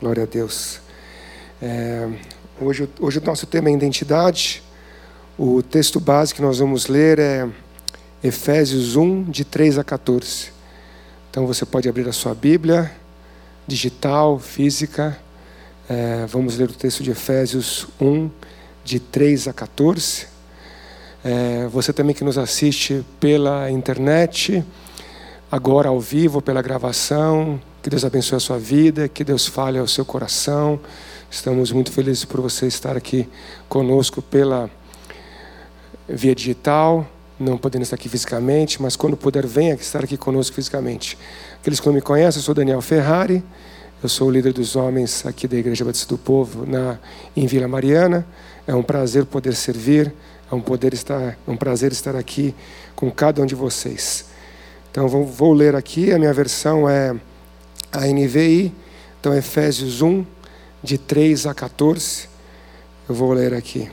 Glória a Deus. É, hoje, hoje o nosso tema é identidade. O texto base que nós vamos ler é Efésios 1, de 3 a 14. Então você pode abrir a sua Bíblia, digital, física. É, vamos ler o texto de Efésios 1, de 3 a 14. É, você também que nos assiste pela internet, agora ao vivo, pela gravação, que Deus abençoe a sua vida, que Deus fale ao seu coração. Estamos muito felizes por você estar aqui conosco pela via digital, não podendo estar aqui fisicamente, mas quando puder, venha estar aqui conosco fisicamente. Aqueles que não me conhecem, eu sou Daniel Ferrari, eu sou o líder dos homens aqui da Igreja Batista do Povo na, em Vila Mariana. É um prazer poder servir, é um, poder estar, é um prazer estar aqui com cada um de vocês. Então vou, vou ler aqui, a minha versão é a NVI, então Efésios 1, de 3 a 14. Eu vou ler aqui.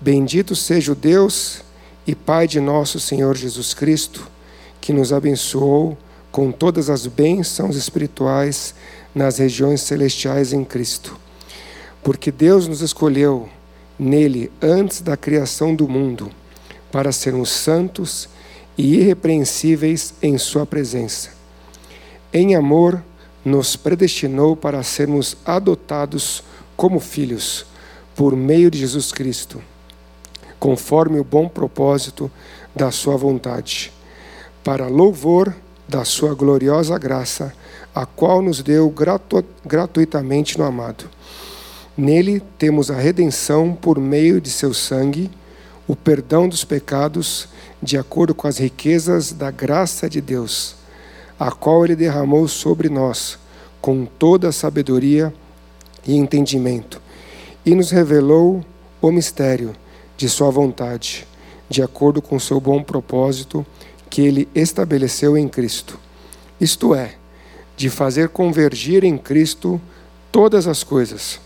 Bendito seja o Deus e Pai de nosso Senhor Jesus Cristo, que nos abençoou com todas as bênçãos espirituais nas regiões celestiais em Cristo. Porque Deus nos escolheu nele antes da criação do mundo, para sermos santos e irrepreensíveis em Sua presença em amor, nos predestinou para sermos adotados como filhos por meio de Jesus Cristo, conforme o bom propósito da Sua vontade, para louvor da Sua gloriosa graça, a qual nos deu gratu gratuitamente no amado. Nele temos a redenção por meio de seu sangue, o perdão dos pecados, de acordo com as riquezas da graça de Deus a qual ele derramou sobre nós, com toda a sabedoria e entendimento, e nos revelou o mistério de Sua vontade, de acordo com seu bom propósito que ele estabeleceu em Cristo. Isto é, de fazer convergir em Cristo todas as coisas,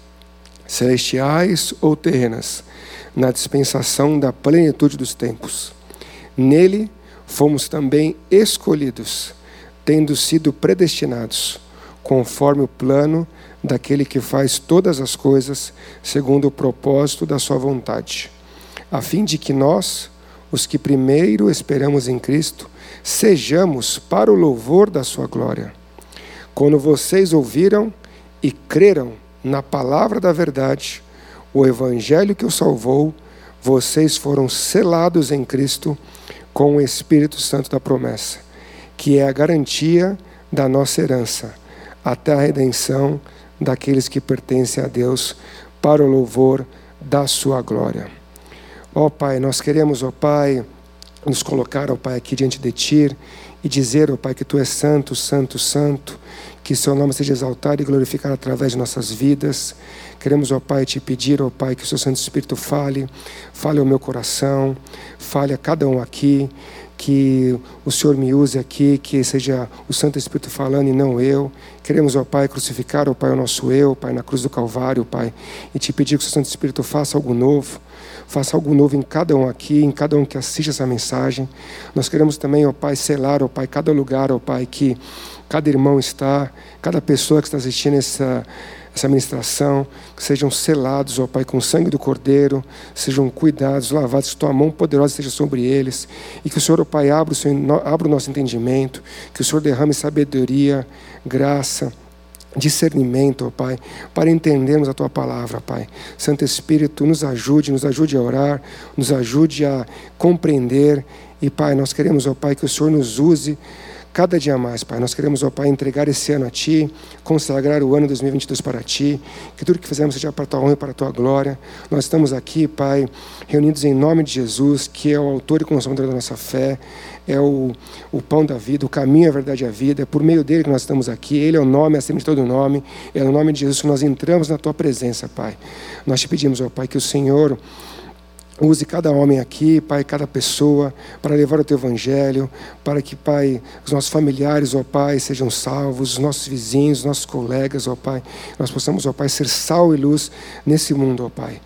celestiais ou terrenas, na dispensação da plenitude dos tempos. Nele fomos também escolhidos tendo sido predestinados, conforme o plano daquele que faz todas as coisas segundo o propósito da sua vontade, a fim de que nós, os que primeiro esperamos em Cristo, sejamos para o louvor da sua glória. Quando vocês ouviram e creram na palavra da verdade, o evangelho que o salvou, vocês foram selados em Cristo com o Espírito Santo da promessa que é a garantia da nossa herança, até a redenção daqueles que pertencem a Deus, para o louvor da sua glória. Ó oh, Pai, nós queremos, ó oh, Pai, nos colocar, ó oh, Pai, aqui diante de Ti e dizer, ó Pai, que Tu és santo, santo, santo, que Seu nome seja exaltado e glorificado através de nossas vidas. Queremos, ó Pai, te pedir, ó Pai, que o Seu Santo Espírito fale, fale ao meu coração, fale a cada um aqui, que o Senhor me use aqui, que seja o Santo Espírito falando e não eu. Queremos, ó Pai, crucificar, ó Pai, o nosso eu, Pai, na cruz do Calvário, Pai, e te pedir que o Santo Espírito faça algo novo, faça algo novo em cada um aqui, em cada um que assiste essa mensagem. Nós queremos também, ó Pai, selar, ó Pai, cada lugar, ó Pai, que cada irmão está, cada pessoa que está assistindo essa essa ministração, que sejam selados, ó Pai, com o sangue do Cordeiro, sejam cuidados, lavados, que tua mão poderosa esteja sobre eles, e que o Senhor, ó Pai, abra o, Senhor, abra o nosso entendimento, que o Senhor derrame sabedoria, graça, discernimento, ó Pai, para entendermos a Tua palavra, Pai. Santo Espírito, nos ajude, nos ajude a orar, nos ajude a compreender, e Pai, nós queremos, ó Pai, que o Senhor nos use cada dia mais, Pai. Nós queremos, ó Pai, entregar esse ano a Ti, consagrar o ano 2022 para Ti, que tudo que fizermos seja para a Tua honra e para a Tua glória. Nós estamos aqui, Pai, reunidos em nome de Jesus, que é o autor e consumador da nossa fé, é o, o pão da vida, o caminho, a verdade e a vida. É por meio dele que nós estamos aqui. Ele é o nome acima de todo nome. É no nome de Jesus que nós entramos na Tua presença, Pai. Nós te pedimos, ó Pai, que o Senhor Use cada homem aqui, Pai, cada pessoa, para levar o Teu Evangelho, para que, Pai, os nossos familiares, ó Pai, sejam salvos, os nossos vizinhos, os nossos colegas, ó Pai, nós possamos, ó Pai, ser sal e luz nesse mundo, ó Pai.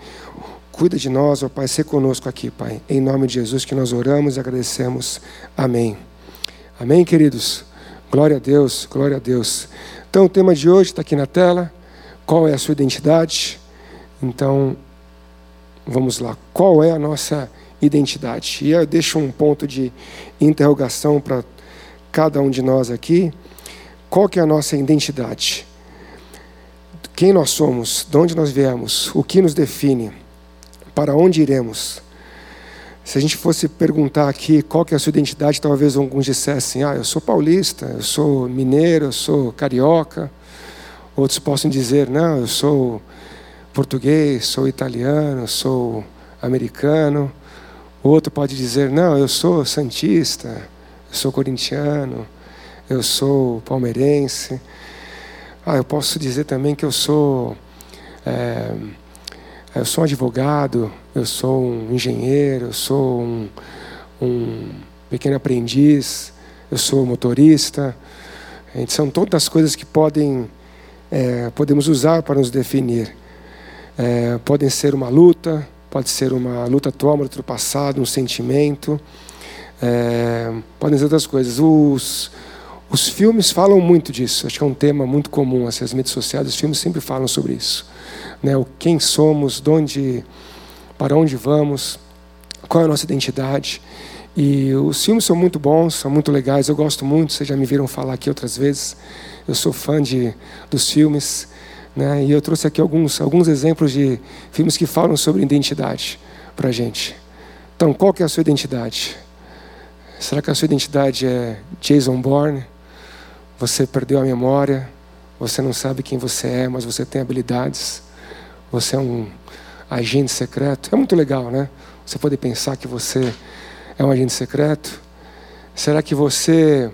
Cuida de nós, ó Pai, ser conosco aqui, Pai. Em nome de Jesus que nós oramos e agradecemos. Amém. Amém, queridos? Glória a Deus, glória a Deus. Então, o tema de hoje está aqui na tela. qual é a sua identidade? Então, vamos lá. Qual é a nossa identidade? E eu deixo um ponto de interrogação para cada um de nós aqui. Qual que é a nossa identidade? Quem nós somos? De onde nós viemos? O que nos define? Para onde iremos? Se a gente fosse perguntar aqui qual que é a sua identidade, talvez alguns dissessem: "Ah, eu sou paulista, eu sou mineiro, eu sou carioca". Outros possam dizer: "Não, eu sou português, sou italiano, sou americano". Outro pode dizer: "Não, eu sou santista, eu sou corintiano, eu sou palmeirense". Ah, eu posso dizer também que eu sou é, eu sou um advogado, eu sou um engenheiro, eu sou um, um pequeno aprendiz, eu sou motorista. São todas as coisas que podem é, podemos usar para nos definir. É, podem ser uma luta, pode ser uma luta atual, uma luta do passado, um sentimento. É, podem ser outras coisas. Os, os filmes falam muito disso. Acho que é um tema muito comum. Assim, as mídias sociais, os filmes sempre falam sobre isso né, o quem somos, de onde, para onde vamos, qual é a nossa identidade. E os filmes são muito bons, são muito legais, eu gosto muito, vocês já me viram falar aqui outras vezes. Eu sou fã de, dos filmes, né, e eu trouxe aqui alguns, alguns exemplos de filmes que falam sobre identidade para a gente. Então, qual que é a sua identidade? Será que a sua identidade é Jason Bourne? Você perdeu a memória, você não sabe quem você é, mas você tem habilidades. Você é um agente secreto. É muito legal, né? Você poder pensar que você é um agente secreto. Será que você,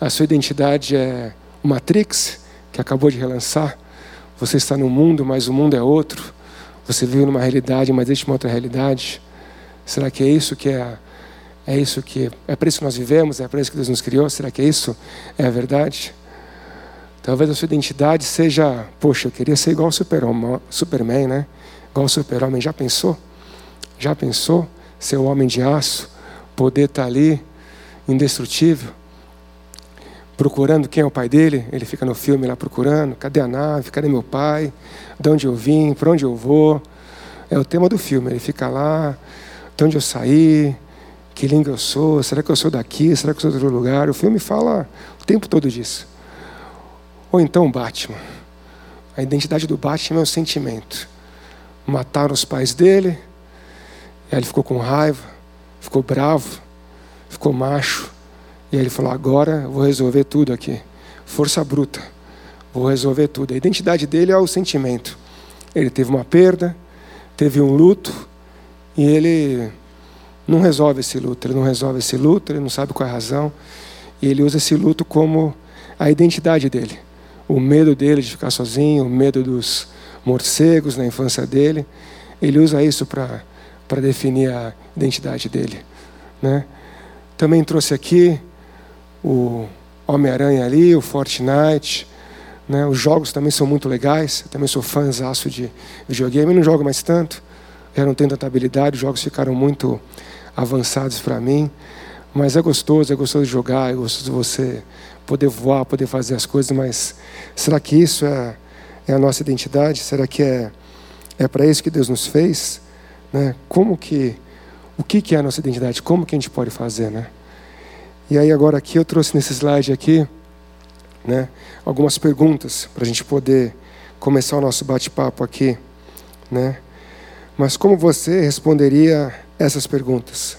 a sua identidade é o Matrix, que acabou de relançar? Você está no mundo, mas o mundo é outro. Você vive numa realidade, mas existe uma outra realidade. Será que é isso que é, é isso que é para isso que nós vivemos? É para isso que Deus nos criou? Será que é isso é a verdade? Talvez a sua identidade seja, poxa, eu queria ser igual ao Superman, Superman né? Igual ao Super-Homem. Já pensou? Já pensou? Ser o homem de aço, poder estar ali, indestrutível, procurando quem é o pai dele. Ele fica no filme lá procurando: cadê a nave? Cadê meu pai? De onde eu vim? Para onde eu vou? É o tema do filme. Ele fica lá: de onde eu saí? Que língua eu sou? Será que eu sou daqui? Será que eu sou de outro lugar? O filme fala o tempo todo disso. Ou então Batman. A identidade do Batman é o sentimento. Mataram os pais dele, aí ele ficou com raiva, ficou bravo, ficou macho. E aí ele falou: agora vou resolver tudo aqui. Força bruta, vou resolver tudo. A identidade dele é o sentimento. Ele teve uma perda, teve um luto, e ele não resolve esse luto. Ele não resolve esse luto, ele não sabe qual é a razão. E ele usa esse luto como a identidade dele o medo dele de ficar sozinho, o medo dos morcegos na infância dele. Ele usa isso para definir a identidade dele. Né? Também trouxe aqui o Homem-Aranha ali, o Fortnite. Né? Os jogos também são muito legais. Eu também sou fãzaço de videogame. não jogo mais tanto. Já não tenho tanta habilidade. Os jogos ficaram muito avançados para mim. Mas é gostoso, é gostoso de jogar, é gostoso de você poder voar, poder fazer as coisas, mas será que isso é, é a nossa identidade? Será que é, é para isso que Deus nos fez? Né? Como que, o que, que é a nossa identidade? Como que a gente pode fazer, né? E aí agora aqui eu trouxe nesse slide aqui, né, algumas perguntas para a gente poder começar o nosso bate-papo aqui, né? Mas como você responderia essas perguntas?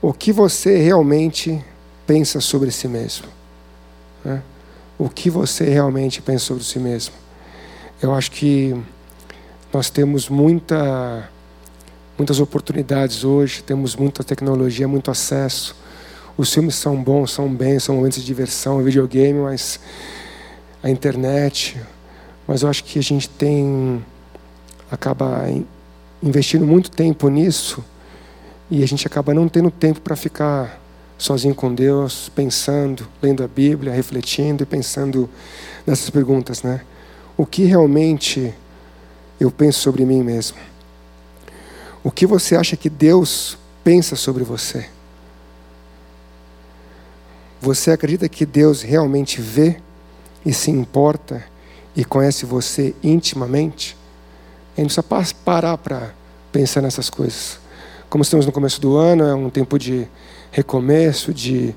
O que você realmente pensa sobre si mesmo? Né? O que você realmente pensa sobre si mesmo? Eu acho que nós temos muita, muitas oportunidades hoje, temos muita tecnologia, muito acesso. Os filmes são bons, são bem, são momentos de diversão, videogame, mas a internet. Mas eu acho que a gente tem acaba investindo muito tempo nisso e a gente acaba não tendo tempo para ficar sozinho com Deus, pensando, lendo a Bíblia, refletindo e pensando nessas perguntas, né? O que realmente eu penso sobre mim mesmo? O que você acha que Deus pensa sobre você? Você acredita que Deus realmente vê e se importa e conhece você intimamente, a gente precisa parar para pensar nessas coisas. Como estamos no começo do ano, é um tempo de recomeço, de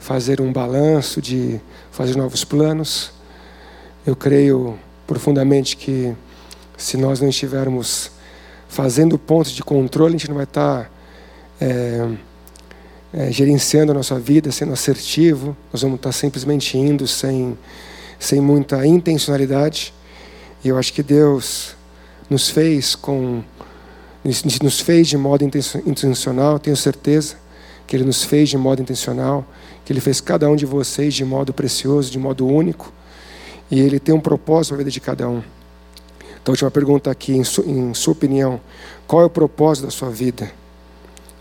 fazer um balanço, de fazer novos planos. Eu creio profundamente que se nós não estivermos fazendo pontos de controle, a gente não vai estar é, é, gerenciando a nossa vida, sendo assertivo, nós vamos estar simplesmente indo sem, sem muita intencionalidade. E eu acho que Deus nos fez com nos fez de modo intencional, tenho certeza que Ele nos fez de modo intencional, que Ele fez cada um de vocês de modo precioso, de modo único, e Ele tem um propósito para a vida de cada um. Então, a última pergunta aqui, em sua opinião, qual é o propósito da sua vida?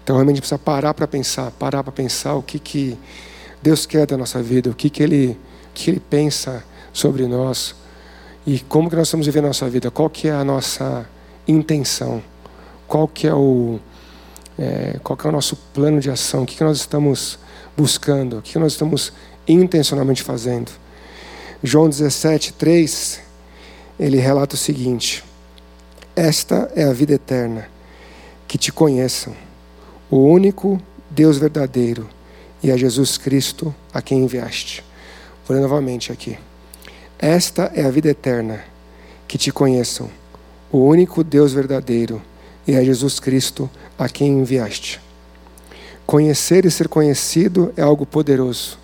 Então, realmente precisa parar para pensar, parar para pensar o que, que Deus quer da nossa vida, o que, que, ele, que Ele pensa sobre nós e como que nós estamos vivendo a nossa vida, qual que é a nossa intenção qual que é o é, qual que é o nosso plano de ação, o que, que nós estamos buscando, o que, que nós estamos intencionalmente fazendo. João 17, 3, ele relata o seguinte: Esta é a vida eterna, que te conheçam, o único Deus verdadeiro e a Jesus Cristo a quem enviaste. Vou ler novamente aqui. Esta é a vida eterna, que te conheçam, o único Deus verdadeiro e é Jesus Cristo a quem enviaste. Conhecer e ser conhecido é algo poderoso.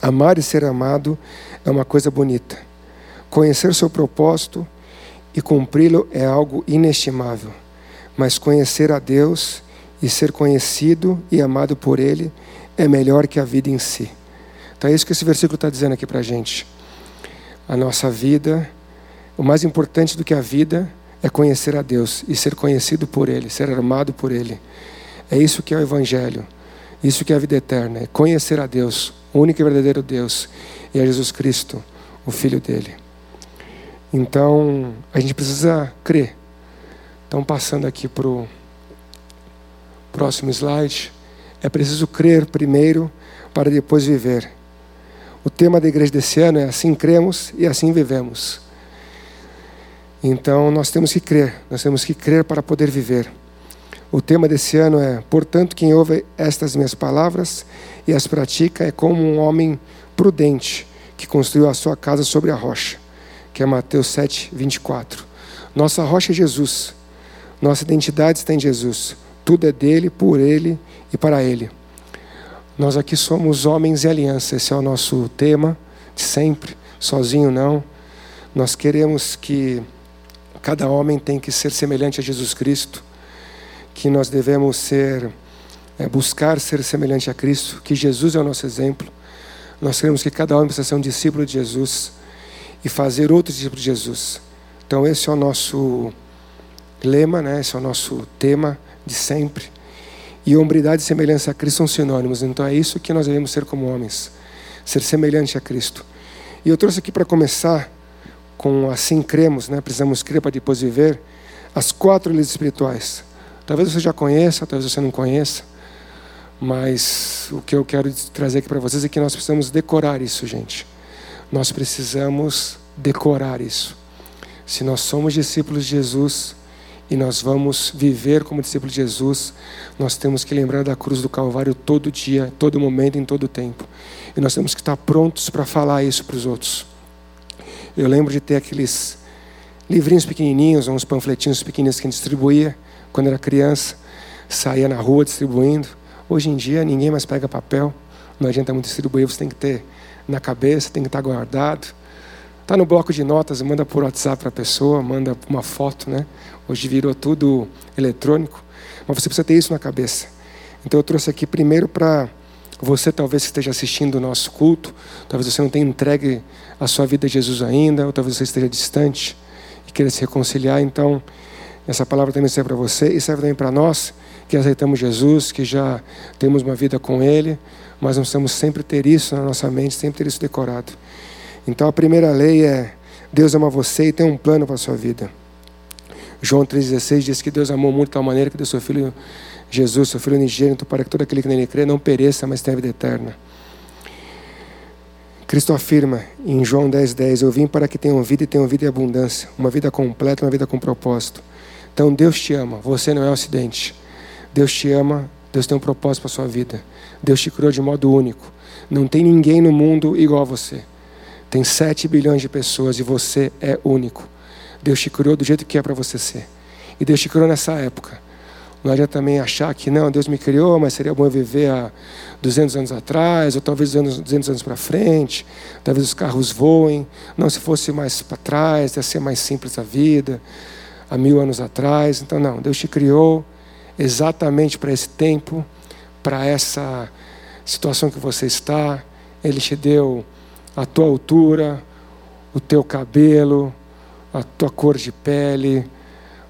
Amar e ser amado é uma coisa bonita. Conhecer seu propósito e cumpri-lo é algo inestimável. Mas conhecer a Deus e ser conhecido e amado por Ele é melhor que a vida em si. Então é isso que esse versículo está dizendo aqui para a gente. A nossa vida, o mais importante do que a vida é conhecer a Deus e ser conhecido por Ele, ser armado por Ele. É isso que é o Evangelho, isso que é a vida eterna, é conhecer a Deus, o único e verdadeiro Deus, e a Jesus Cristo, o Filho dele. Então, a gente precisa crer. Então, passando aqui para o próximo slide, é preciso crer primeiro para depois viver. O tema da igreja desse ano é assim cremos e assim vivemos. Então nós temos que crer, nós temos que crer para poder viver. O tema desse ano é: portanto, quem ouve estas minhas palavras e as pratica é como um homem prudente que construiu a sua casa sobre a rocha, que é Mateus 7, 24. Nossa rocha é Jesus, nossa identidade está em Jesus, tudo é dele, por ele e para ele. Nós aqui somos homens em aliança, esse é o nosso tema de sempre, sozinho não. Nós queremos que Cada homem tem que ser semelhante a Jesus Cristo, que nós devemos ser, é, buscar ser semelhante a Cristo, que Jesus é o nosso exemplo. Nós queremos que cada homem precisa ser um discípulo de Jesus e fazer outros discípulos de Jesus. Então esse é o nosso lema, né? esse é o nosso tema de sempre. E hombridade e semelhança a Cristo são sinônimos. Então é isso que nós devemos ser como homens, ser semelhante a Cristo. E eu trouxe aqui para começar com assim cremos, né? precisamos crer para depois viver, as quatro leis espirituais. Talvez você já conheça, talvez você não conheça, mas o que eu quero trazer aqui para vocês é que nós precisamos decorar isso, gente. Nós precisamos decorar isso. Se nós somos discípulos de Jesus e nós vamos viver como discípulos de Jesus, nós temos que lembrar da cruz do Calvário todo dia, todo momento, em todo tempo. E nós temos que estar prontos para falar isso para os outros. Eu lembro de ter aqueles livrinhos pequenininhos, uns panfletinhos pequenininhos que a gente distribuía quando era criança, saía na rua distribuindo. Hoje em dia ninguém mais pega papel, não adianta muito distribuir, você tem que ter na cabeça, tem que estar guardado. Está no bloco de notas, manda por WhatsApp para a pessoa, manda uma foto, né? Hoje virou tudo eletrônico, mas você precisa ter isso na cabeça. Então eu trouxe aqui primeiro para você talvez esteja assistindo o nosso culto, talvez você não tenha entregue a sua vida a Jesus ainda, ou talvez você esteja distante e queira se reconciliar. Então, essa palavra também serve para você e serve também para nós que aceitamos Jesus, que já temos uma vida com Ele, mas nós precisamos sempre ter isso na nossa mente, sempre ter isso decorado. Então, a primeira lei é: Deus ama você e tem um plano para a sua vida. João 3,16 diz que Deus amou muito de tal maneira que deu seu Filho Jesus, seu Filho unigênito, para que todo aquele que nele crê não pereça, mas tenha vida eterna. Cristo afirma em João 10,10: 10, Eu vim para que tenham vida e tenham vida em abundância, uma vida completa, uma vida com propósito. Então Deus te ama, você não é um acidente. Deus te ama, Deus tem um propósito para a sua vida. Deus te criou de modo único. Não tem ninguém no mundo igual a você. Tem 7 bilhões de pessoas e você é único. Deus te criou do jeito que é para você ser. E Deus te criou nessa época. Não adianta também achar que não, Deus me criou, mas seria bom eu viver há 200 anos atrás, ou talvez 200 anos para frente, talvez os carros voem. Não, se fosse mais para trás, ia ser mais simples a vida, há mil anos atrás. Então, não, Deus te criou exatamente para esse tempo, para essa situação que você está. Ele te deu a tua altura, o teu cabelo, a tua cor de pele,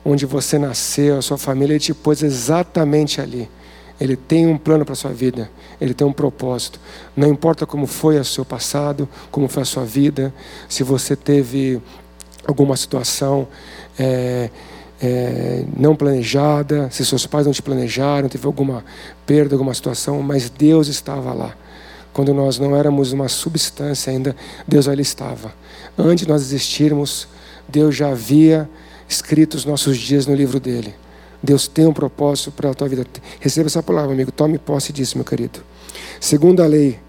onde você nasceu, a sua família, Ele te pôs exatamente ali. Ele tem um plano para a sua vida, Ele tem um propósito. Não importa como foi o seu passado, como foi a sua vida, se você teve alguma situação é, é, não planejada, se seus pais não te planejaram, teve alguma perda, alguma situação, mas Deus estava lá. Quando nós não éramos uma substância ainda, Deus ali estava. Antes de nós existirmos, Deus já havia escrito os nossos dias no livro dele. Deus tem um propósito para a tua vida. Receba essa palavra, amigo. Tome posse disso, meu querido. Segundo a lei,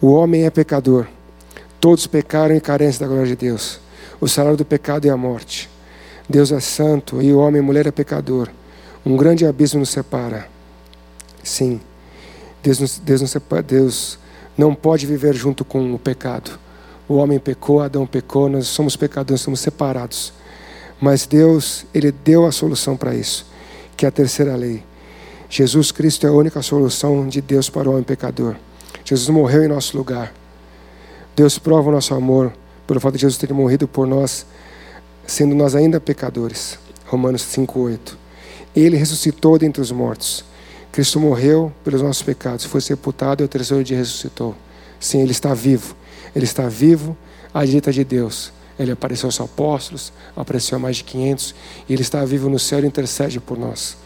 o homem é pecador. Todos pecaram e carecem da glória de Deus. O salário do pecado é a morte. Deus é santo e o homem e mulher é pecador. Um grande abismo nos separa. Sim. Deus, nos, Deus, nos separa, Deus não pode viver junto com o pecado. O homem pecou, Adão pecou, nós somos pecadores, somos separados. Mas Deus, Ele deu a solução para isso, que é a terceira lei. Jesus Cristo é a única solução de Deus para o homem pecador. Jesus morreu em nosso lugar. Deus prova o nosso amor pelo fato de Jesus ter morrido por nós, sendo nós ainda pecadores. Romanos 5,8. Ele ressuscitou dentre os mortos. Cristo morreu pelos nossos pecados, foi sepultado e ao terceiro dia ressuscitou. Sim, Ele está vivo. Ele está vivo à direita de Deus. Ele apareceu aos apóstolos, apareceu a mais de 500, e ele está vivo no céu e intercede por nós.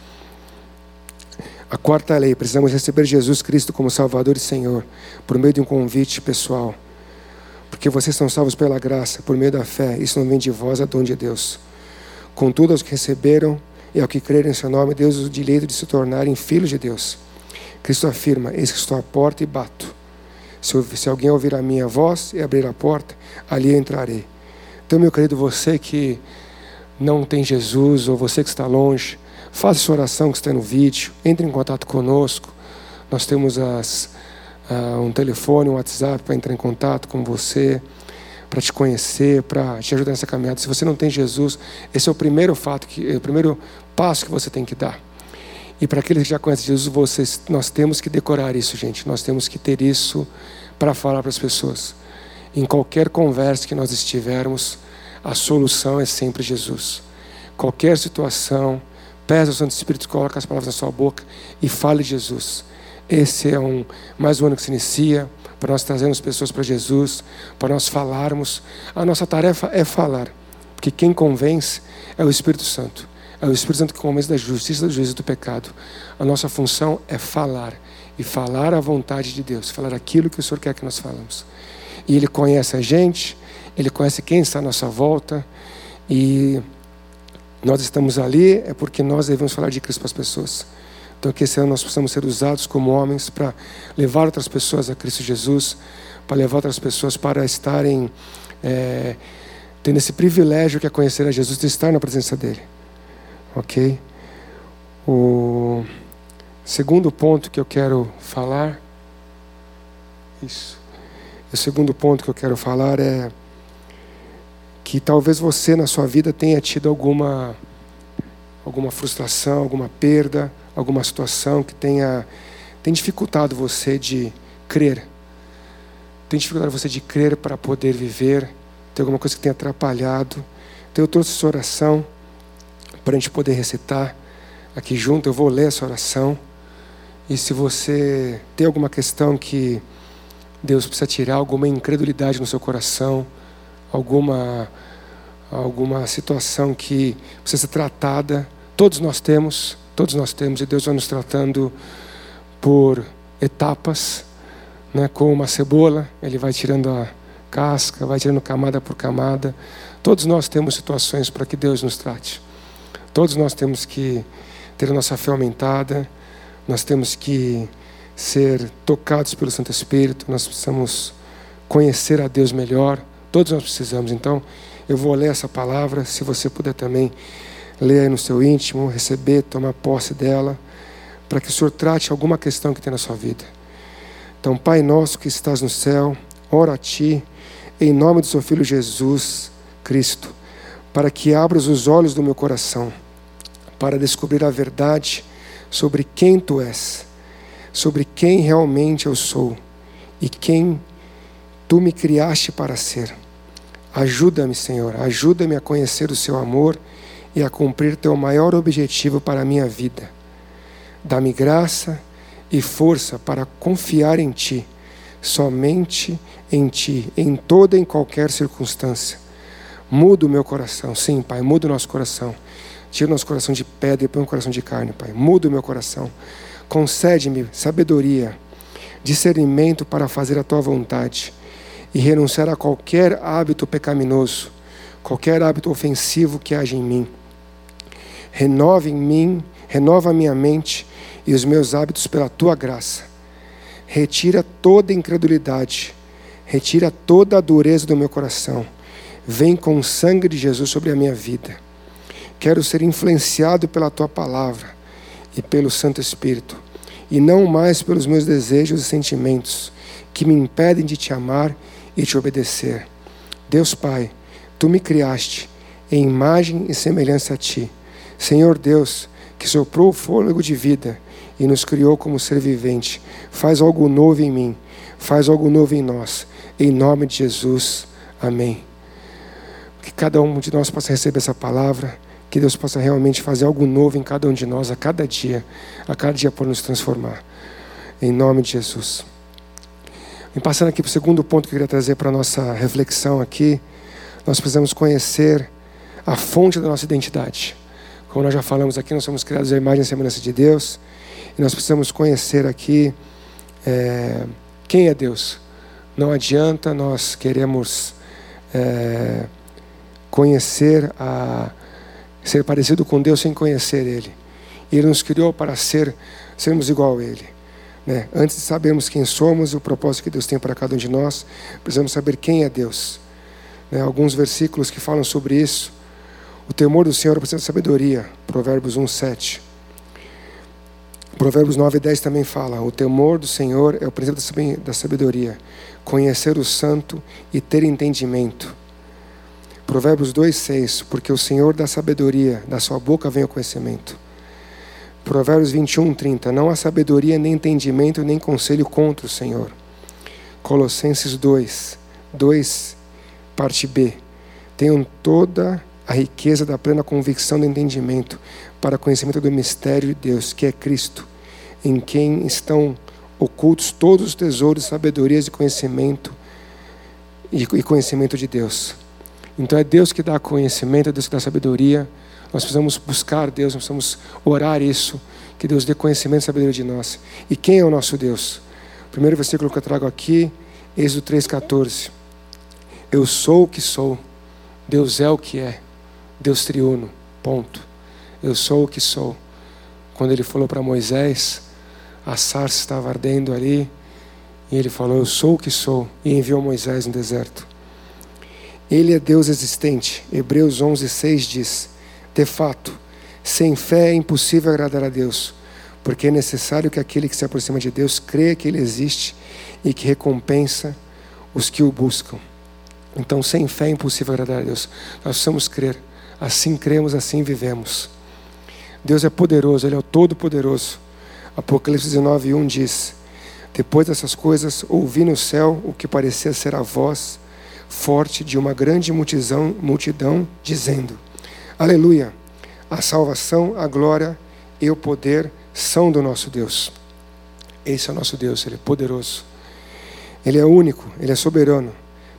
A quarta lei, precisamos receber Jesus Cristo como Salvador e Senhor, por meio de um convite pessoal. Porque vocês são salvos pela graça, por meio da fé, isso não vem de vós, é dom de Deus. Contudo, aos que receberam e ao que crerem em seu nome, Deus os direito de se tornarem filhos de Deus. Cristo afirma: Eis que estou à porta e bato. Se, se alguém ouvir a minha voz e abrir a porta, ali entrarei então, meu querido, você que não tem Jesus ou você que está longe, faça sua oração que está no vídeo, entre em contato conosco. Nós temos as, uh, um telefone, um WhatsApp para entrar em contato com você, para te conhecer, para te ajudar nessa caminhada. Se você não tem Jesus, esse é o primeiro fato, que, o primeiro passo que você tem que dar. E para aqueles que já conhecem Jesus, vocês, nós temos que decorar isso, gente. Nós temos que ter isso para falar para as pessoas. Em qualquer conversa que nós estivermos, a solução é sempre Jesus. Qualquer situação, peça ao Santo Espírito, coloque as palavras na sua boca e fale Jesus. Esse é um mais um ano que se inicia, para nós trazermos pessoas para Jesus, para nós falarmos. A nossa tarefa é falar, porque quem convence é o Espírito Santo. É o Espírito Santo que convence da justiça, do juízo do pecado. A nossa função é falar e falar a vontade de Deus, falar aquilo que o Senhor quer que nós falamos. E Ele conhece a gente, Ele conhece quem está à nossa volta. E nós estamos ali é porque nós devemos falar de Cristo para as pessoas. Então, que esse ano nós possamos ser usados como homens para levar outras pessoas a Cristo Jesus, para levar outras pessoas para estarem é, tendo esse privilégio que é conhecer a Jesus, de estar na presença dEle. Ok? O segundo ponto que eu quero falar. Isso. O segundo ponto que eu quero falar é que talvez você na sua vida tenha tido alguma alguma frustração, alguma perda, alguma situação que tenha tem dificultado você de crer. Tem dificultado você de crer para poder viver. Tem alguma coisa que tem atrapalhado. Então eu trouxe essa oração para a gente poder recitar aqui junto. Eu vou ler essa oração. E se você tem alguma questão que Deus precisa tirar alguma incredulidade no seu coração, alguma alguma situação que precisa ser tratada. Todos nós temos, todos nós temos, e Deus vai nos tratando por etapas, né? como uma cebola, Ele vai tirando a, casca, vai tirando camada por camada. Todos nós temos situações para que Deus nos trate. Todos nós temos que ter a nossa fé aumentada, nós temos que ser tocados pelo Santo Espírito, nós precisamos conhecer a Deus melhor. Todos nós precisamos. Então, eu vou ler essa palavra, se você puder também ler aí no seu íntimo, receber, tomar posse dela, para que o Senhor trate alguma questão que tem na sua vida. Então, Pai nosso que estás no céu, ora a Ti, em nome do Seu Filho Jesus Cristo, para que abras os olhos do meu coração, para descobrir a verdade sobre quem Tu és, sobre quem realmente eu sou e quem Tu me criaste para ser. Ajuda-me, Senhor, ajuda-me a conhecer o Seu amor e a cumprir Teu maior objetivo para a minha vida. Dá-me graça e força para confiar em Ti, somente em Ti, em toda e em qualquer circunstância. Muda o meu coração, sim, Pai, muda o nosso coração. Tira o nosso coração de pedra e põe um coração de carne, Pai. Muda o meu coração. Concede-me sabedoria, discernimento para fazer a Tua vontade e renunciar a qualquer hábito pecaminoso, qualquer hábito ofensivo que haja em mim. Renova em mim, renova a minha mente e os meus hábitos pela tua graça. Retira toda incredulidade, retira toda a dureza do meu coração. Vem com o sangue de Jesus sobre a minha vida. Quero ser influenciado pela tua palavra e pelo Santo Espírito, e não mais pelos meus desejos e sentimentos que me impedem de te amar e te obedecer. Deus Pai, tu me criaste em imagem e semelhança a ti. Senhor Deus, que soprou o fôlego de vida e nos criou como ser vivente. Faz algo novo em mim, faz algo novo em nós. Em nome de Jesus. Amém. Que cada um de nós possa receber essa palavra, que Deus possa realmente fazer algo novo em cada um de nós, a cada dia, a cada dia por nos transformar. Em nome de Jesus. E passando aqui para o segundo ponto que eu queria trazer para a nossa reflexão aqui, nós precisamos conhecer a fonte da nossa identidade. Como nós já falamos aqui, nós somos criados à imagem e semelhança de Deus. E nós precisamos conhecer aqui é, quem é Deus. Não adianta nós queremos é, conhecer, a, ser parecido com Deus sem conhecer Ele. Ele nos criou para ser, sermos igual a Ele. Né? Antes de sabermos quem somos e o propósito que Deus tem para cada um de nós, precisamos saber quem é Deus. Né? Alguns versículos que falam sobre isso. O temor do Senhor precisa de sabedoria. Provérbios 1, 7. Provérbios 9 e 10 também fala: O temor do Senhor é o princípio da sabedoria, conhecer o santo e ter entendimento. Provérbios 2, 6: Porque o Senhor dá sabedoria, da sua boca vem o conhecimento. Provérbios 21, 30: Não há sabedoria, nem entendimento, nem conselho contra o Senhor. Colossenses 2, 2, parte B: Tenham toda a riqueza da plena convicção do entendimento, para conhecimento do mistério de Deus, que é Cristo, em quem estão ocultos todos os tesouros, sabedorias e conhecimento e conhecimento de Deus. Então é Deus que dá conhecimento, é Deus que dá sabedoria. Nós precisamos buscar Deus, nós precisamos orar isso, que Deus dê conhecimento e sabedoria de nós. E quem é o nosso Deus? O primeiro versículo que eu trago aqui, Êxodo 3,14. Eu sou o que sou, Deus é o que é, Deus triuno, ponto. Eu sou o que sou. Quando ele falou para Moisés, a sarça estava ardendo ali, e ele falou: Eu sou o que sou, e enviou Moisés no deserto. Ele é Deus existente. Hebreus 11, 6 diz: De fato, sem fé é impossível agradar a Deus, porque é necessário que aquele que se aproxima de Deus creia que Ele existe e que recompensa os que o buscam. Então, sem fé é impossível agradar a Deus. Nós precisamos crer. Assim cremos, assim vivemos. Deus é poderoso, Ele é o Todo-Poderoso. Apocalipse 19, 1 diz: Depois dessas coisas, ouvi no céu o que parecia ser a voz forte de uma grande multidão, multidão dizendo: Aleluia! A salvação, a glória e o poder são do nosso Deus. Esse é o nosso Deus, Ele é poderoso. Ele é único, Ele é soberano.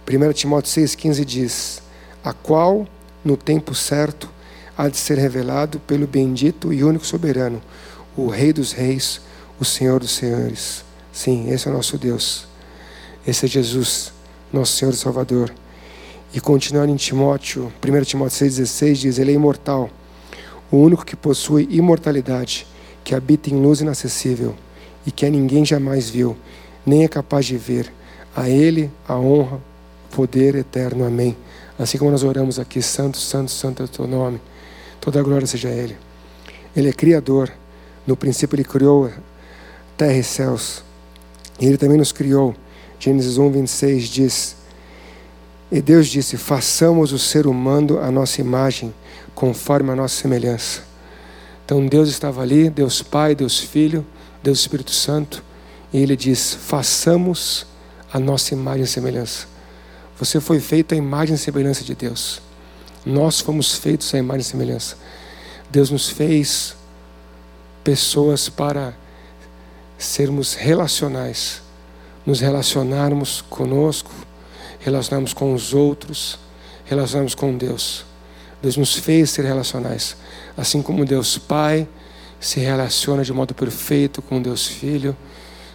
1 Timóteo 6,15 diz: A qual, no tempo certo, há de ser revelado pelo bendito e único soberano, o Rei dos Reis, o Senhor dos Senhores. Sim, esse é o nosso Deus. Esse é Jesus, nosso Senhor e Salvador. E continuando em Timóteo, 1 Timóteo 6,16 diz: Ele é imortal, o único que possui imortalidade, que habita em luz inacessível e que a ninguém jamais viu, nem é capaz de ver. A Ele a honra, poder eterno. Amém. Assim como nós oramos aqui, Santo, Santo, Santo é o teu nome, toda a glória seja a Ele. Ele é Criador, no princípio Ele criou terra e céus, e Ele também nos criou. Gênesis 1, 26 diz: E Deus disse: Façamos o ser humano a nossa imagem, conforme a nossa semelhança. Então Deus estava ali, Deus Pai, Deus Filho, Deus Espírito Santo, e Ele diz: Façamos a nossa imagem e semelhança. Você foi feito à imagem e semelhança de Deus. Nós fomos feitos à imagem e semelhança. Deus nos fez pessoas para sermos relacionais, nos relacionarmos conosco, relacionarmos com os outros, relacionarmos com Deus. Deus nos fez ser relacionais, assim como Deus Pai se relaciona de modo perfeito com Deus Filho,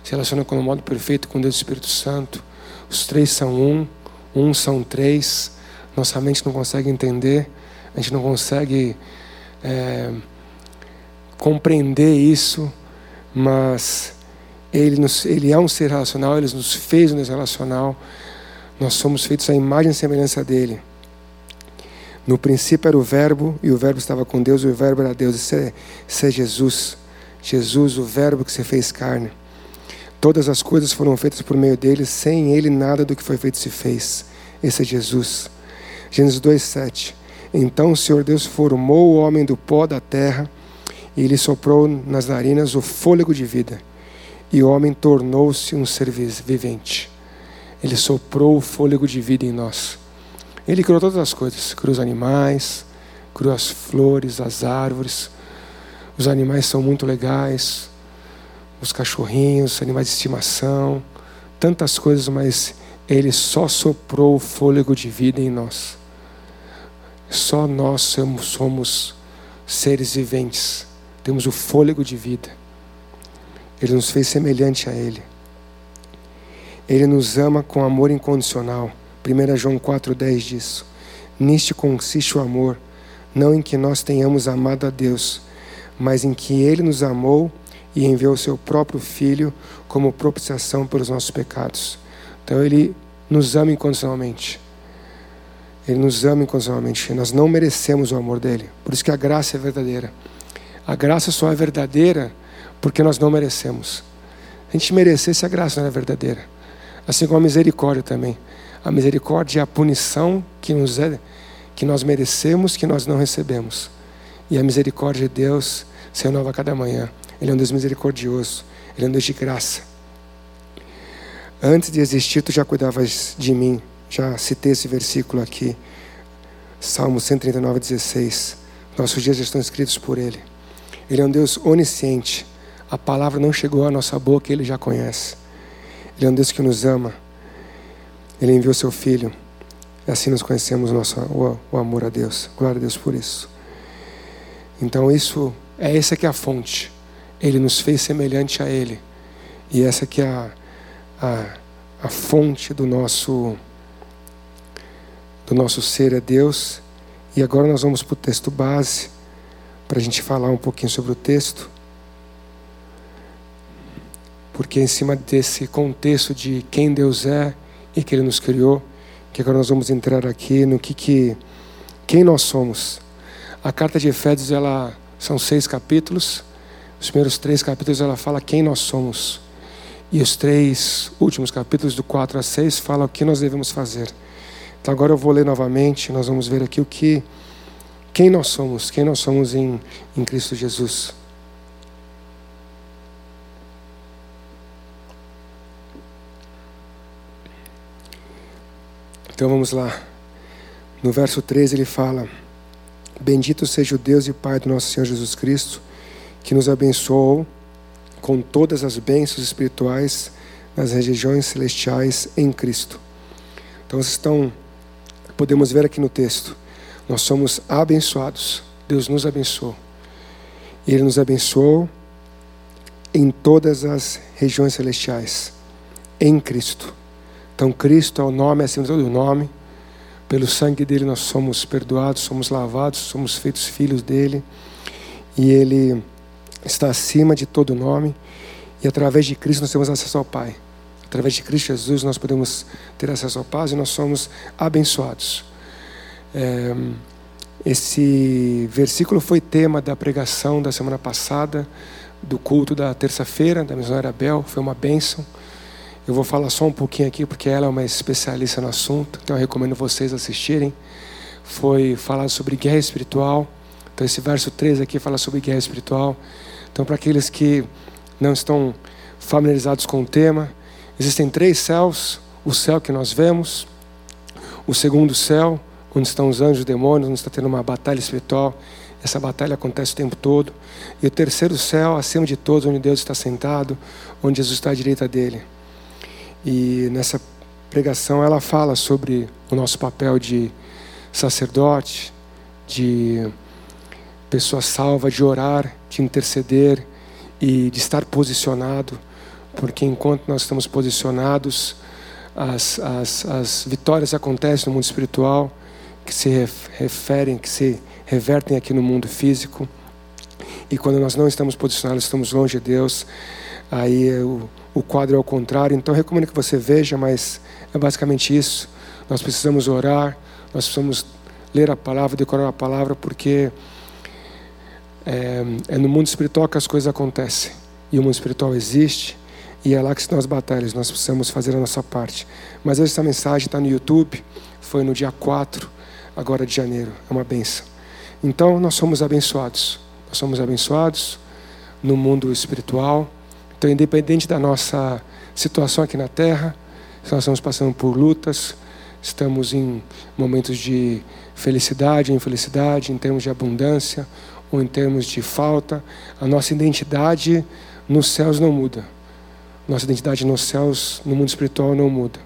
se relaciona com modo perfeito com Deus Espírito Santo. Os três são um, um são três. Nossa mente não consegue entender, a gente não consegue é, compreender isso, mas ele, nos, ele é um ser relacional, Ele nos fez um ser relacional. Nós somos feitos à imagem e semelhança dEle. No princípio era o Verbo, e o Verbo estava com Deus, e o Verbo era Deus. Isso é, isso é Jesus. Jesus, o Verbo que se fez carne. Todas as coisas foram feitas por meio dele, sem ele nada do que foi feito se fez. Esse é Jesus. Gênesis 2:7. Então o Senhor Deus formou o homem do pó da terra e lhe soprou nas narinas o fôlego de vida. E o homem tornou-se um ser vivente. Ele soprou o fôlego de vida em nós. Ele criou todas as coisas, criou os animais, criou as flores, as árvores. Os animais são muito legais, os cachorrinhos, animais de estimação, tantas coisas, mas Ele só soprou o fôlego de vida em nós. Só nós somos, somos seres viventes, temos o fôlego de vida. Ele nos fez semelhante a Ele. Ele nos ama com amor incondicional. 1 João 4,10 diz: Nisto consiste o amor, não em que nós tenhamos amado a Deus, mas em que Ele nos amou e enviou o seu próprio Filho como propiciação pelos nossos pecados. Então Ele nos ama incondicionalmente. Ele nos ama incondicionalmente. Nós não merecemos o amor dele. Por isso que a graça é verdadeira. A graça só é verdadeira porque nós não merecemos. A gente merecesse, a graça não é verdadeira. Assim como a misericórdia também. A misericórdia é a punição que, nos é, que nós merecemos, que nós não recebemos. E a misericórdia de Deus se renova a cada manhã. Ele é um Deus misericordioso. Ele é um Deus de graça. Antes de existir, tu já cuidavas de mim. Já citei esse versículo aqui. Salmo 139, 16. Nossos dias já estão escritos por Ele. Ele é um Deus onisciente. A palavra não chegou à nossa boca, Ele já conhece. Ele é um Deus que nos ama. Ele enviou seu Filho. Assim nós conhecemos o, nosso, o, o amor a Deus. Glória a Deus por isso. Então isso é essa que é a fonte. Ele nos fez semelhante a Ele. E essa que é a, a, a fonte do nosso, do nosso ser é Deus. E agora nós vamos para o texto base, para a gente falar um pouquinho sobre o texto. Porque é em cima desse contexto de quem Deus é e que Ele nos criou, que agora nós vamos entrar aqui no que, que quem nós somos. A carta de Efésios ela são seis capítulos. Os primeiros três capítulos ela fala quem nós somos. E os três últimos capítulos, do 4 a 6, falam o que nós devemos fazer. Então agora eu vou ler novamente, nós vamos ver aqui o que quem nós somos, quem nós somos em, em Cristo Jesus. Então vamos lá. No verso 13 ele fala: Bendito seja o Deus e Pai do nosso Senhor Jesus Cristo que nos abençoou com todas as bênçãos espirituais nas regiões celestiais em Cristo. Então, estão, podemos ver aqui no texto, nós somos abençoados. Deus nos abençoou. Ele nos abençoou em todas as regiões celestiais em Cristo. Então, Cristo é o nome acima de todo nome. Pelo sangue dele nós somos perdoados, somos lavados, somos feitos filhos dele. E ele está acima de todo nome. E através de Cristo nós temos acesso ao Pai. Através de Cristo Jesus nós podemos ter acesso ao Pai e nós somos abençoados. É, esse versículo foi tema da pregação da semana passada, do culto da terça-feira, da missionária Abel, foi uma bênção. Eu vou falar só um pouquinho aqui, porque ela é uma especialista no assunto, então eu recomendo vocês assistirem. Foi falado sobre guerra espiritual. Então, esse verso 3 aqui fala sobre guerra espiritual. Então, para aqueles que não estão familiarizados com o tema, existem três céus: o céu que nós vemos, o segundo céu, onde estão os anjos e demônios, onde está tendo uma batalha espiritual. Essa batalha acontece o tempo todo. E o terceiro céu, acima de todos, onde Deus está sentado, onde Jesus está à direita dele. E nessa pregação ela fala sobre o nosso papel de sacerdote, de pessoa salva, de orar, de interceder e de estar posicionado, porque enquanto nós estamos posicionados, as, as, as vitórias acontecem no mundo espiritual que se referem, que se revertem aqui no mundo físico. E quando nós não estamos posicionados, estamos longe de Deus, aí o, o quadro é o contrário. Então, recomendo que você veja, mas é basicamente isso. Nós precisamos orar, nós precisamos ler a palavra, decorar a palavra, porque é, é no mundo espiritual que as coisas acontecem. E o mundo espiritual existe, e é lá que as batalhas, nós precisamos fazer a nossa parte. Mas essa mensagem está no YouTube, foi no dia 4 agora de janeiro. É uma benção. Então, nós somos abençoados. Nós somos abençoados no mundo espiritual. Então, independente da nossa situação aqui na terra, se nós estamos passando por lutas, estamos em momentos de felicidade, infelicidade, em termos de abundância ou em termos de falta, a nossa identidade nos céus não muda. Nossa identidade nos céus, no mundo espiritual, não muda.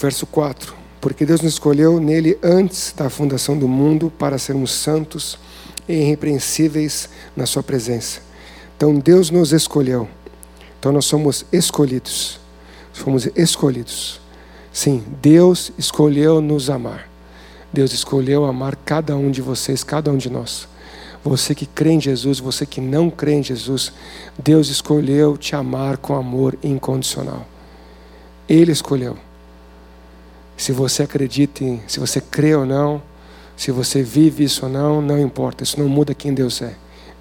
Verso 4 porque Deus nos escolheu nele antes da fundação do mundo para sermos santos e irrepreensíveis na Sua presença. Então Deus nos escolheu. Então nós somos escolhidos. Fomos escolhidos. Sim, Deus escolheu nos amar. Deus escolheu amar cada um de vocês, cada um de nós. Você que crê em Jesus, você que não crê em Jesus, Deus escolheu te amar com amor incondicional. Ele escolheu. Se você acredita, em, se você crê ou não, se você vive isso ou não, não importa. Isso não muda quem Deus é.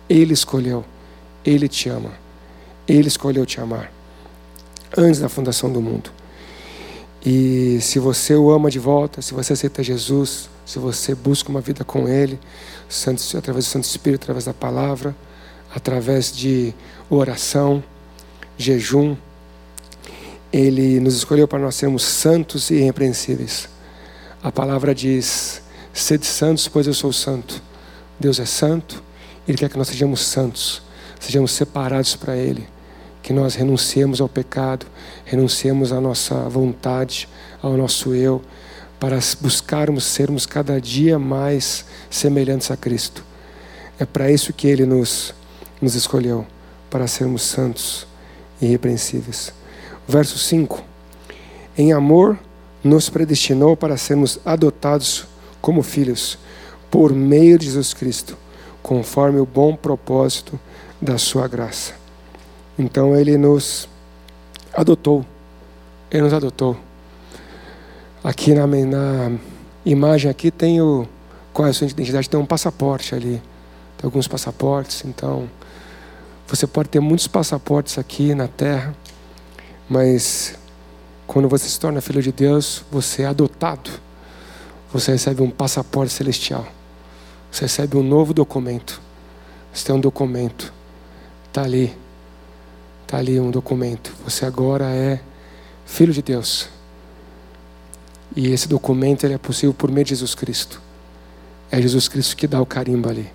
Ele escolheu. Ele te ama. Ele escolheu te amar. Antes da fundação do mundo. E se você o ama de volta, se você aceita Jesus, se você busca uma vida com Ele, através do Santo Espírito, através da palavra, através de oração, jejum, ele nos escolheu para nós sermos santos e irrepreensíveis. A palavra diz: sede santos, pois eu sou santo. Deus é santo, Ele quer que nós sejamos santos, sejamos separados para Ele, que nós renunciemos ao pecado, renunciemos à nossa vontade, ao nosso eu, para buscarmos sermos cada dia mais semelhantes a Cristo. É para isso que Ele nos, nos escolheu, para sermos santos e irrepreensíveis. Verso 5: Em amor nos predestinou para sermos adotados como filhos por meio de Jesus Cristo, conforme o bom propósito da sua graça. Então ele nos adotou. Ele nos adotou. Aqui na, na imagem aqui tem o qual é a sua identidade, tem um passaporte ali. Tem alguns passaportes, então você pode ter muitos passaportes aqui na terra mas quando você se torna filho de Deus, você é adotado. Você recebe um passaporte celestial. Você recebe um novo documento. Você tem um documento. Está ali. Está ali um documento. Você agora é filho de Deus. E esse documento ele é possível por meio de Jesus Cristo. É Jesus Cristo que dá o carimbo ali.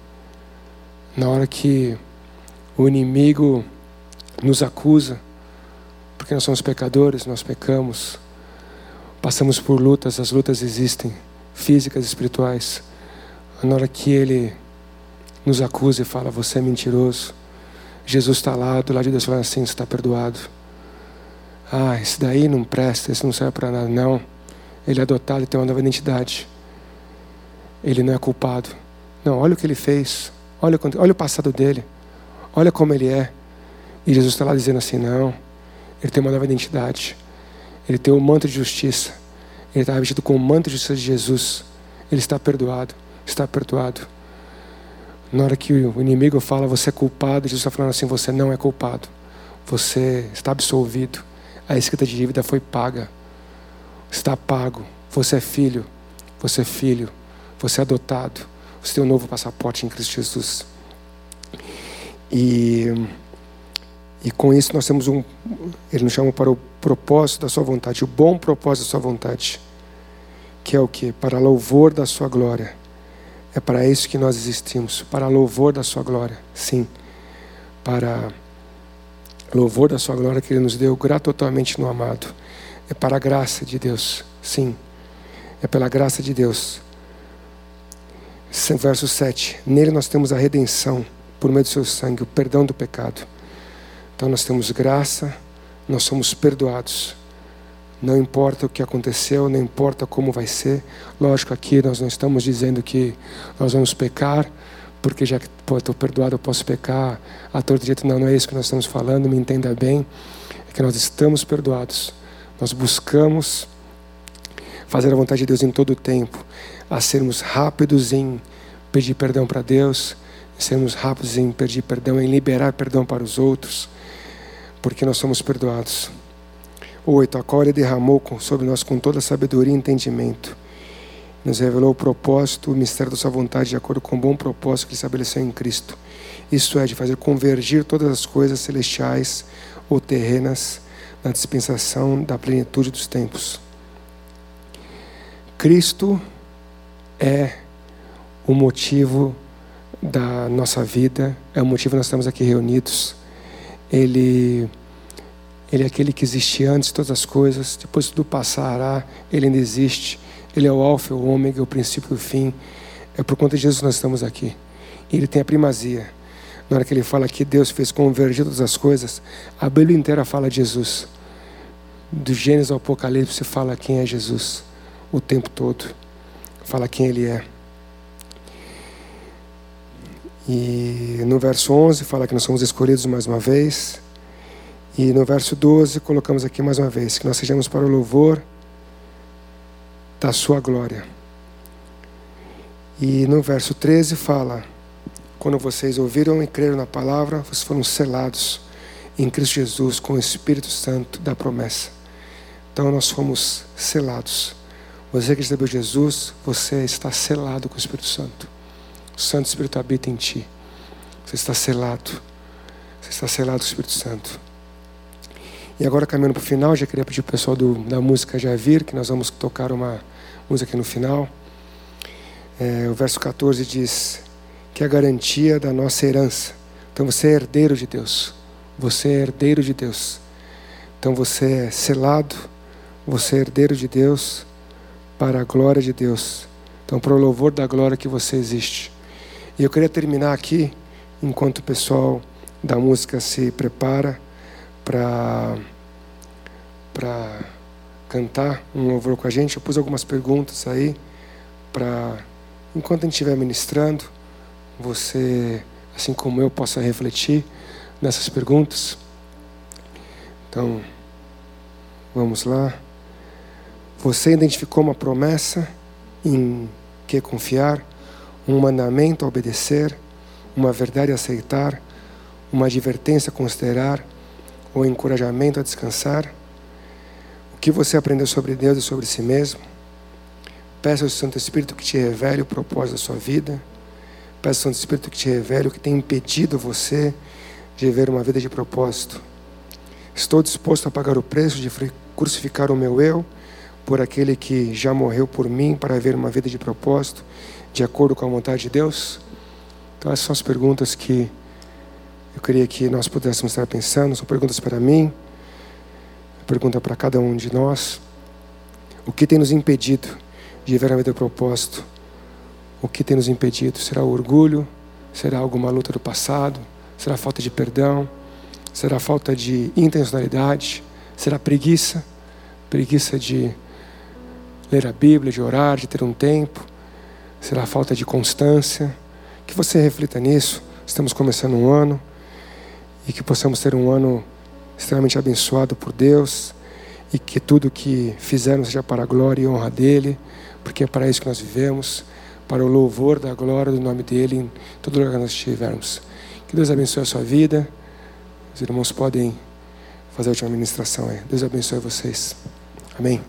Na hora que o inimigo nos acusa, porque nós somos pecadores, nós pecamos, passamos por lutas, as lutas existem, físicas espirituais. Na hora que ele nos acusa e fala, você é mentiroso, Jesus está lá do lado de Deus falando assim, está perdoado. Ah, esse daí não presta, esse não serve para nada. Não. Ele é adotado e tem uma nova identidade. Ele não é culpado. Não, olha o que ele fez. Olha, olha o passado dele. Olha como ele é. E Jesus está lá dizendo assim: não. Ele tem uma nova identidade. Ele tem o manto de justiça. Ele está vestido com o manto de justiça de Jesus. Ele está perdoado. Está perdoado. Na hora que o inimigo fala, você é culpado, Jesus está falando assim: você não é culpado. Você está absolvido. A escrita de dívida foi paga. Está pago. Você é filho. Você é filho. Você é adotado. Você tem um novo passaporte em Cristo Jesus. E, e com isso nós temos um. Ele nos chama para o propósito da Sua vontade, o bom propósito da Sua vontade. Que é o que? Para louvor da Sua glória. É para isso que nós existimos. Para louvor da Sua glória. Sim. Para Louvor da sua glória que ele nos deu gratuitamente no amado. É para a graça de Deus, sim. É pela graça de Deus. Verso 7. Nele nós temos a redenção por meio do seu sangue, o perdão do pecado. Então nós temos graça, nós somos perdoados. Não importa o que aconteceu, não importa como vai ser. Lógico, aqui nós não estamos dizendo que nós vamos pecar, porque já que estou perdoado eu posso pecar a todo jeito. Não, não é isso que nós estamos falando, me entenda bem. É que nós estamos perdoados. Nós buscamos fazer a vontade de Deus em todo o tempo, a sermos rápidos em pedir perdão para Deus, sermos rápidos em pedir perdão, em liberar perdão para os outros, porque nós somos perdoados. Oito, a qual Ele derramou sobre nós com toda sabedoria e entendimento nos revelou o propósito, o mistério da sua vontade, de acordo com o bom propósito que ele estabeleceu em Cristo. Isto é, de fazer convergir todas as coisas celestiais ou terrenas na dispensação da plenitude dos tempos. Cristo é o motivo da nossa vida, é o motivo que nós estamos aqui reunidos. Ele, ele é aquele que existe antes de todas as coisas, depois tudo passará, ele ainda existe. Ele é o alfa, o ômega, o princípio e o fim. É por conta de Jesus que nós estamos aqui. E ele tem a primazia. Na hora que ele fala que Deus fez convergir todas as coisas, a Bíblia inteira fala de Jesus. Do Gênesis ao Apocalipse fala quem é Jesus o tempo todo. Fala quem ele é. E no verso 11 fala que nós somos escolhidos mais uma vez. E no verso 12 colocamos aqui mais uma vez que nós sejamos para o louvor da sua glória. E no verso 13 fala: Quando vocês ouviram e creram na palavra, vocês foram selados em Cristo Jesus com o Espírito Santo da promessa. Então nós fomos selados. Você que recebeu Jesus, você está selado com o Espírito Santo. O Santo Espírito habita em ti. Você está selado. Você está selado com o Espírito Santo. E agora, caminhando para o final, já queria pedir para o pessoal do, da música já vir, que nós vamos tocar uma música aqui no final. É, o verso 14 diz que é a garantia da nossa herança. Então você é herdeiro de Deus. Você é herdeiro de Deus. Então você é selado, você é herdeiro de Deus para a glória de Deus. Então, para o louvor da glória que você existe. E eu queria terminar aqui, enquanto o pessoal da música se prepara para para cantar um louvor com a gente. Eu pus algumas perguntas aí para enquanto a gente estiver ministrando, você, assim como eu, possa refletir nessas perguntas. Então, vamos lá. Você identificou uma promessa em que confiar, um mandamento a obedecer, uma verdade a aceitar, uma advertência a considerar, ou encorajamento a descansar? O que você aprendeu sobre Deus e sobre si mesmo? Peça ao Santo Espírito que te revele o propósito da sua vida. Peça ao Santo Espírito que te revele o que tem impedido você de viver uma vida de propósito. Estou disposto a pagar o preço de crucificar o meu eu por aquele que já morreu por mim para viver uma vida de propósito, de acordo com a vontade de Deus? Então, essas são as perguntas que eu queria que nós pudéssemos estar pensando. São perguntas para mim, pergunta para cada um de nós: o que tem nos impedido de viver a vida de propósito? O que tem nos impedido? Será o orgulho? Será alguma luta do passado? Será falta de perdão? Será falta de intencionalidade? Será preguiça? Preguiça de ler a Bíblia, de orar, de ter um tempo? Será falta de constância? Que você reflita nisso. Estamos começando um ano e que possamos ter um ano extremamente abençoado por Deus e que tudo que fizermos seja para a glória e honra dele, porque é para isso que nós vivemos, para o louvor da glória do nome dele em todo lugar que nós estivermos. Que Deus abençoe a sua vida. Os irmãos podem fazer a última ministração aí. Deus abençoe vocês. Amém.